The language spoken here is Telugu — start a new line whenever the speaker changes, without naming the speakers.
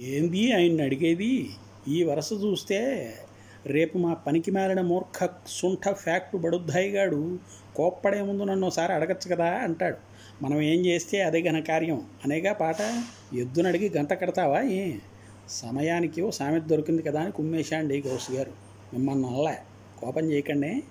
ఏంది ఆయన్ని అడిగేది? ఈ వరస చూస్తే రేపు మా పనికి మారిన మూర్ఖ సుంఠ ఫ్యాక్ట్ బడుద్దాయిగాడు కోప్పడే ముందు నన్ను ఒకసారి అడగచ్చు కదా అంటాడు. మనం ఏం చేస్తే అదే ఘన కార్యం. అనేగా పాట ఎద్దునడిగి గంట కడతావా ఏ? సమయానికి ఓ సామెత దొరికింది కదా అని కుమ్మేశాండి గౌస్ గారు. మిమ్మల్ని అల్లా కోపం చేయకండి.